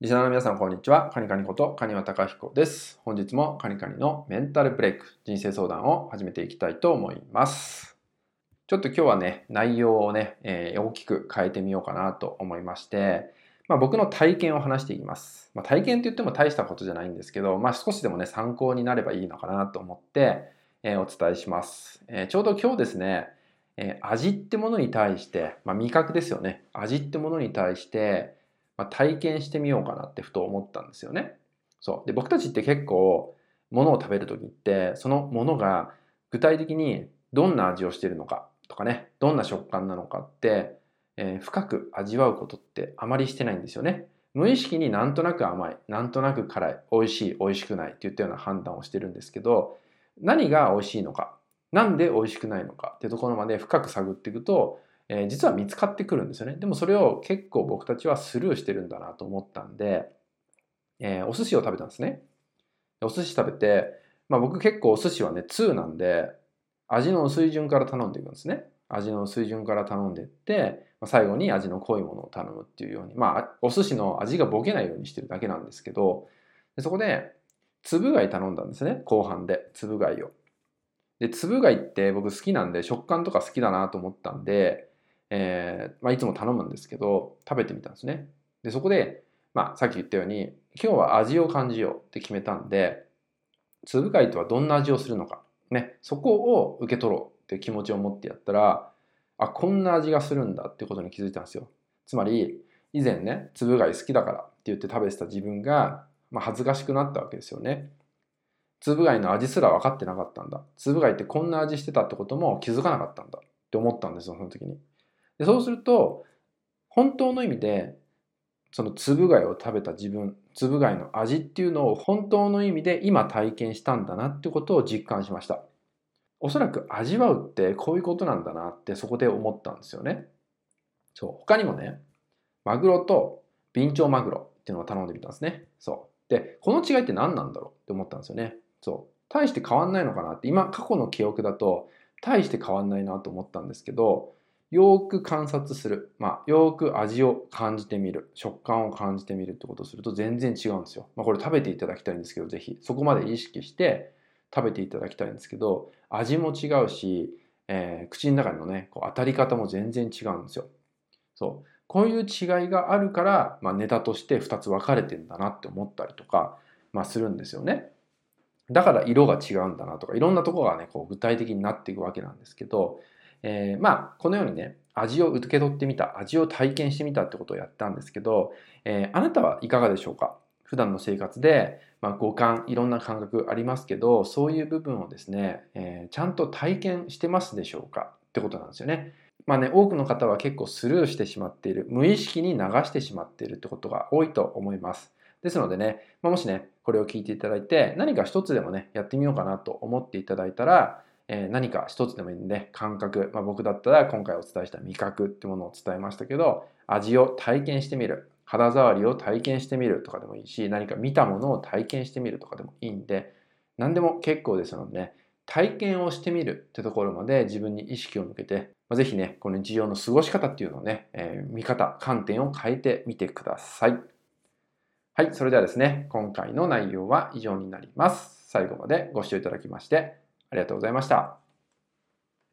リスナーの皆さん、こんにちは。カニカニことカニワタカヒコです。本日もカニカニのメンタルブレイク、人生相談を始めていきたいと思います。ちょっと今日はね、内容をね、えー、大きく変えてみようかなと思いまして、まあ、僕の体験を話していきます。まあ、体験って言っても大したことじゃないんですけど、まあ、少しでもね、参考になればいいのかなと思って、えー、お伝えします、えー、ちょうど今日ですね、え味ってものに対して、ま味覚ですよね。味ってものに対して、ま体験してみようかなってふと思ったんですよね。そう。で、僕たちって結構、ものを食べる時って、そのものが具体的にどんな味をしてるのかとかね、どんな食感なのかって、えー、深く味わうことってあまりしてないんですよね。無意識になんとなく甘い、なんとなく辛い、美味しい、美味しくないっていったような判断をしてるんですけど、何が美味しいのか、なんで美味しくないのかってところまで深く探っていくと、えー、実は見つかってくるんですよね。でもそれを結構僕たちはスルーしてるんだなと思ったんで、えー、お寿司を食べたんですね。お寿司食べて、まあ僕結構お寿司はね、2なんで、味の薄い順から頼んでいくんですね。味の薄い順から頼んでいって、まあ、最後に味の濃いものを頼むっていうように、まあお寿司の味がボケないようにしてるだけなんですけど、でそこで、つぶ貝頼んだんですね。後半で、つぶ貝を。で、つぶ貝って僕好きなんで、食感とか好きだなと思ったんで、えー、まあ、いつも頼むんですけど、食べてみたんですね。で、そこで、まあ、さっき言ったように、今日は味を感じようって決めたんで、つぶ貝とはどんな味をするのか、ね、そこを受け取ろうっていう気持ちを持ってやったら、あ、こんな味がするんだってことに気づいたんですよ。つまり、以前ね、つぶ貝好きだからって言って食べてた自分が、まあ、恥ずかしくなったわけですよね。つぶ貝の味すら分かってなかったんだ。つぶ貝ってこんな味してたってことも気づかなかったんだって思ったんですよ、その時に。でそうすると、本当の意味で、そのつぶ貝を食べた自分、つぶ貝の味っていうのを本当の意味で今体験したんだなってことを実感しました。おそらく味わうってこういうことなんだなってそこで思ったんですよね。そう。他にもね、マグロとビンチョウマグロっていうのを頼んでみたんですね。そう。で、この違いって何なんだろう？って思ったんですよね。そう。大して変わんないのかなって、今過去の記憶だと大して変わんないなと思ったんですけど、よく観察する。まあ、よく味を感じてみる。食感を感じてみるってことをすると全然違うんですよ。まあ、これ食べていただきたいんですけど、ぜひそこまで意識して食べていただきたいんですけど、味も違うし、えー、口の中のね、こう当たり方も全然違うんですよ。そう。こういう違いがあるから、まあ、ネタとして2つ分かれてんだなって思ったりとか、まあ、するんですよね。だから色が違うんだなとか、いろんなところがね、こう具体的になっていくわけなんですけど、えー、まあ、このようにね、味を受け取ってみた、味を体験してみたってことをやったんですけど、えー、あなたはいかがでしょうか？普段の生活で、まあ、五感、いろんな感覚ありますけど、そういう部分をですね、えー、ちゃんと体験してますでしょうか？ってことなんですよね。まあね、多くの方は結構スルーしてしまっている、無意識に流してしまっているってことが多いと思います。ですのでね、まあ、もしね、これを聞いていただいて、何か一つでもね、やってみようかなと思っていただいたら、えー、何か一つでもいいんで感覚、まあ、僕だったら今回お伝えした味覚ってものを伝えましたけど味を体験してみる。肌触りを体験してみるとかでもいいし何か見たものを体験してみるとかでもいいんで何でも結構ですのでね体験をしてみるってところまで自分に意識を向けて、まあ、ぜひねこの日常の過ごし方っていうのをね、えー、見方観点を変えてみてください。はいそれではですね今回の内容は以上になります。最後までご視聴いただきましてありがとうございました。